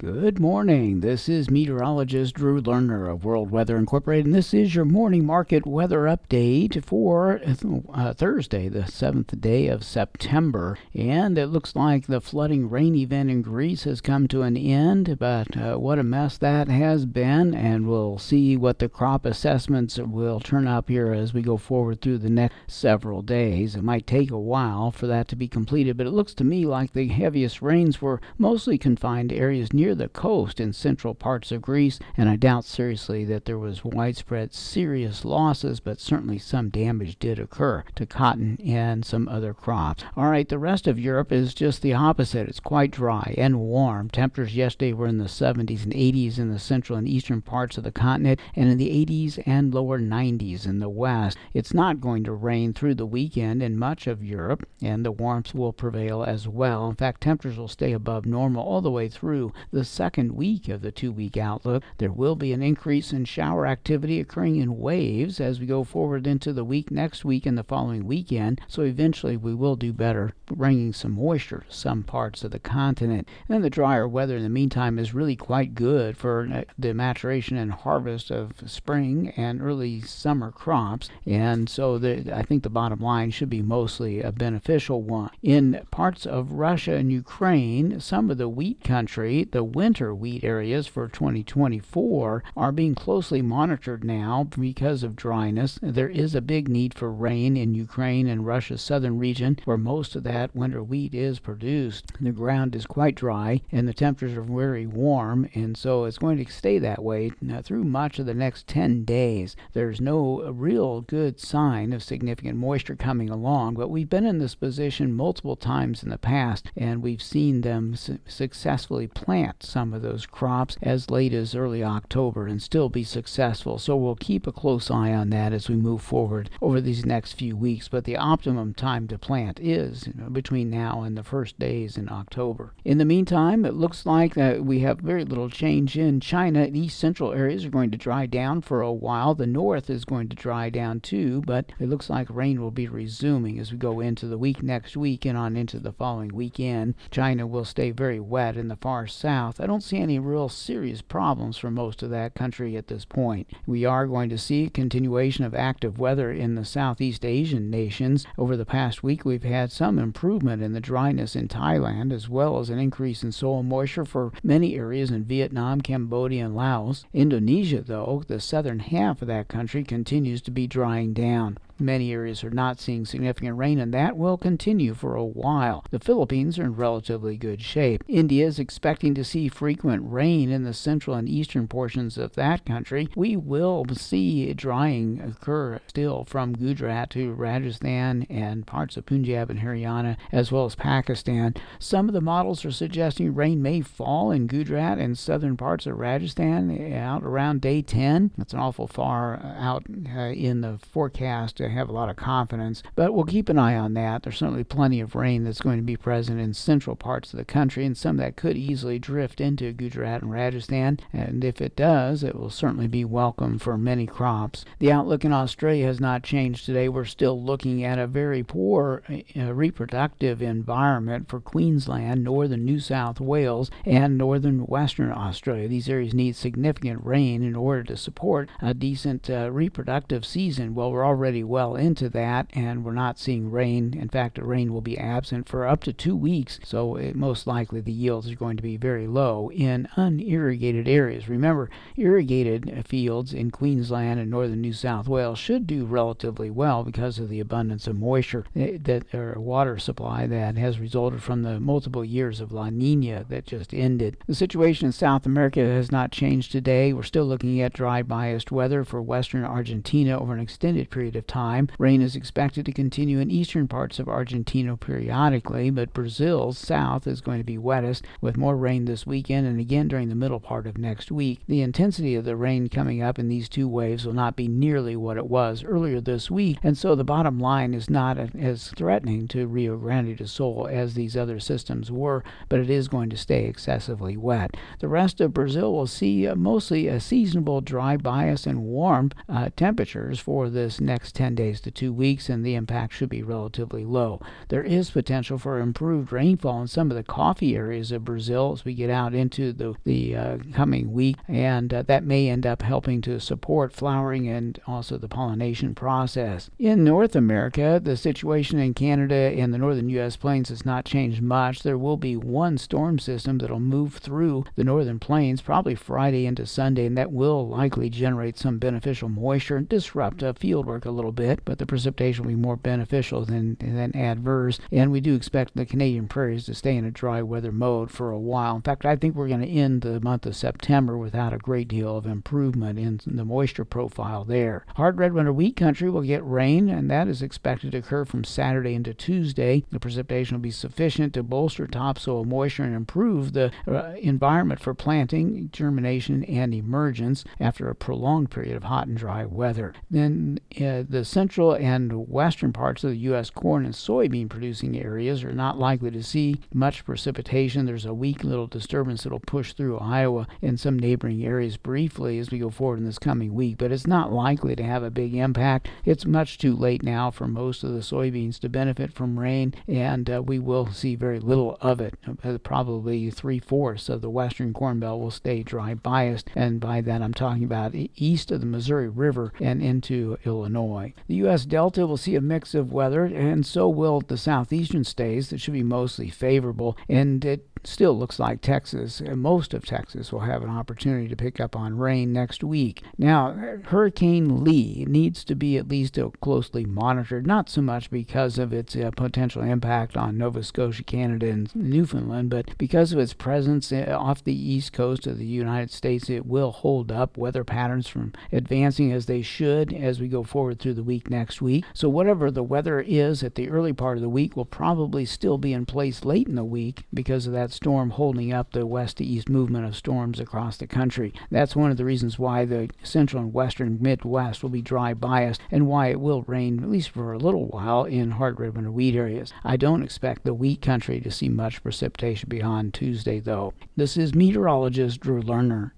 Good morning. This is meteorologist Drew Lerner of World Weather Incorporated, and this is your morning market weather update for uh, Thursday, the 7th day of September. And it looks like the flooding rain event in Greece has come to an end, but uh, what a mess that has been. And we'll see what the crop assessments will turn up here as we go forward through the next several days. It might take a while for that to be completed, but it looks to me like the heaviest rains were mostly confined to areas near the coast in central parts of Greece, and I doubt seriously that there was widespread serious losses, but certainly some damage did occur to cotton and some other crops. All right, the rest of Europe is just the opposite. It's quite dry and warm. Temperatures yesterday were in the 70s and 80s in the central and eastern parts of the continent, and in the 80s and lower 90s in the west. It's not going to rain through the weekend in much of Europe, and the warmth will prevail as well. In fact, temperatures will stay above normal all the way through the second week of the two week outlook. There will be an increase in shower activity occurring in waves as we go forward into the week next week and the following weekend. So eventually we will do better, bringing some moisture to some parts of the continent. And the drier weather in the meantime is really quite good for uh, the maturation and harvest of spring and early summer crops. And so the, I think the bottom line should be mostly a beneficial one. In parts of Russia and Ukraine, some of the wheat country, the the winter wheat areas for 2024 are being closely monitored now because of dryness. There is a big need for rain in Ukraine and Russia's southern region where most of that winter wheat is produced. The ground is quite dry and the temperatures are very warm, and so it's going to stay that way uh, through much of the next 10 days. There's no real good sign of significant moisture coming along, but we've been in this position multiple times in the past and we've seen them su- successfully plant plant some of those crops as late as early October and still be successful. So we'll keep a close eye on that as we move forward over these next few weeks. But the optimum time to plant is you know, between now and the first days in October. In the meantime, it looks like that we have very little change in China. The east central areas are going to dry down for a while. The north is going to dry down too, but it looks like rain will be resuming as we go into the week next week and on into the following weekend. China will stay very wet in the far south south, I don't see any real serious problems for most of that country at this point. We are going to see a continuation of active weather in the Southeast Asian nations. Over the past week, we've had some improvement in the dryness in Thailand, as well as an increase in soil moisture for many areas in Vietnam, Cambodia, and Laos. Indonesia, though, the southern half of that country, continues to be drying down. Many areas are not seeing significant rain, and that will continue for a while. The Philippines are in relatively good shape. India is expecting to see frequent rain in the central and eastern portions of that country. We will see drying occur still from Gujarat to Rajasthan and parts of Punjab and Haryana, as well as Pakistan. Some of the models are suggesting rain may fall in Gujarat and southern parts of Rajasthan out around day 10. That's an awful far out uh, in the forecast have a lot of confidence. But we'll keep an eye on that. There's certainly plenty of rain that's going to be present in central parts of the country, and some that could easily drift into Gujarat and Rajasthan. And if it does, it will certainly be welcome for many crops. The outlook in Australia has not changed today. We're still looking at a very poor uh, reproductive environment for Queensland, northern New South Wales, and northern Western Australia. These areas need significant rain in order to support a decent uh, reproductive season. Well, we're already well well into that, and we're not seeing rain. In fact, rain will be absent for up to two weeks, so it, most likely the yields are going to be very low in unirrigated areas. Remember, irrigated fields in Queensland and northern New South Wales should do relatively well because of the abundance of moisture eh, that or water supply that has resulted from the multiple years of La Nina that just ended. The situation in South America has not changed today. We're still looking at dry biased weather for western Argentina over an extended period of time time. Rain is expected to continue in eastern parts of Argentina periodically, but Brazil's south is going to be wettest, with more rain this weekend and again during the middle part of next week. The intensity of the rain coming up in these two waves will not be nearly what it was earlier this week, and so the bottom line is not as threatening to Rio Grande do Sul as these other systems were, but it is going to stay excessively wet. The rest of Brazil will see mostly a seasonable dry bias and warm uh, temperatures for this next 10 10 days to two weeks, and the impact should be relatively low. There is potential for improved rainfall in some of the coffee areas of Brazil as we get out into the, the uh, coming week, and uh, that may end up helping to support flowering and also the pollination process. In North America, the situation in Canada and the northern U.S. plains has not changed much. There will be one storm system that'll move through the northern plains probably Friday into Sunday, and that will likely generate some beneficial moisture and disrupt uh, field work a little bit, but the precipitation will be more beneficial than, than adverse. And we do expect the Canadian prairies to stay in a dry weather mode for a while. In fact, I think we're going to end the month of September without a great deal of improvement in the moisture profile there. Hard red winter wheat country will get rain, and that is expected to occur from Saturday into Tuesday. The precipitation will be sufficient to bolster topsoil moisture and improve the uh, environment for planting, germination, and emergence after a prolonged period of hot and dry weather. Then uh, the central and western parts of the U.S. corn and soybean producing areas are not likely to see much precipitation. There's a weak little disturbance that'll push through Iowa and some neighboring areas briefly as we go forward in this coming week, but it's not likely to have a big impact. It's much too late now for most of the soybeans to benefit from rain, and uh, we will see very little of it. Uh, probably three fourths of the western corn belt will stay dry biased, and by that I'm talking about east of the Missouri River and into Illinois. The U.S. Delta will see a mix of weather, and so will the southeastern states. That should be mostly favorable, and it still looks like Texas, and most of Texas, will have an opportunity to pick up on rain next week. Now, Hurricane Lee needs to be at least closely monitored, not so much because of its uh, potential impact on Nova Scotia, Canada, and Newfoundland, but because of its presence uh, off the east coast of the United States, it will hold up weather patterns from advancing as they should as we go forward through the week next week. So, whatever the weather is at the early part of the week will probably still be in place late in the week because of that that storm holding up the west to east movement of storms across the country. That's one of the reasons why the central and western Midwest will be dry biased and why it will rain, at least for a little while, in hard red winter wheat areas. I don't expect the wheat country to see much precipitation beyond Tuesday, though. This is meteorologist Drew Lerner.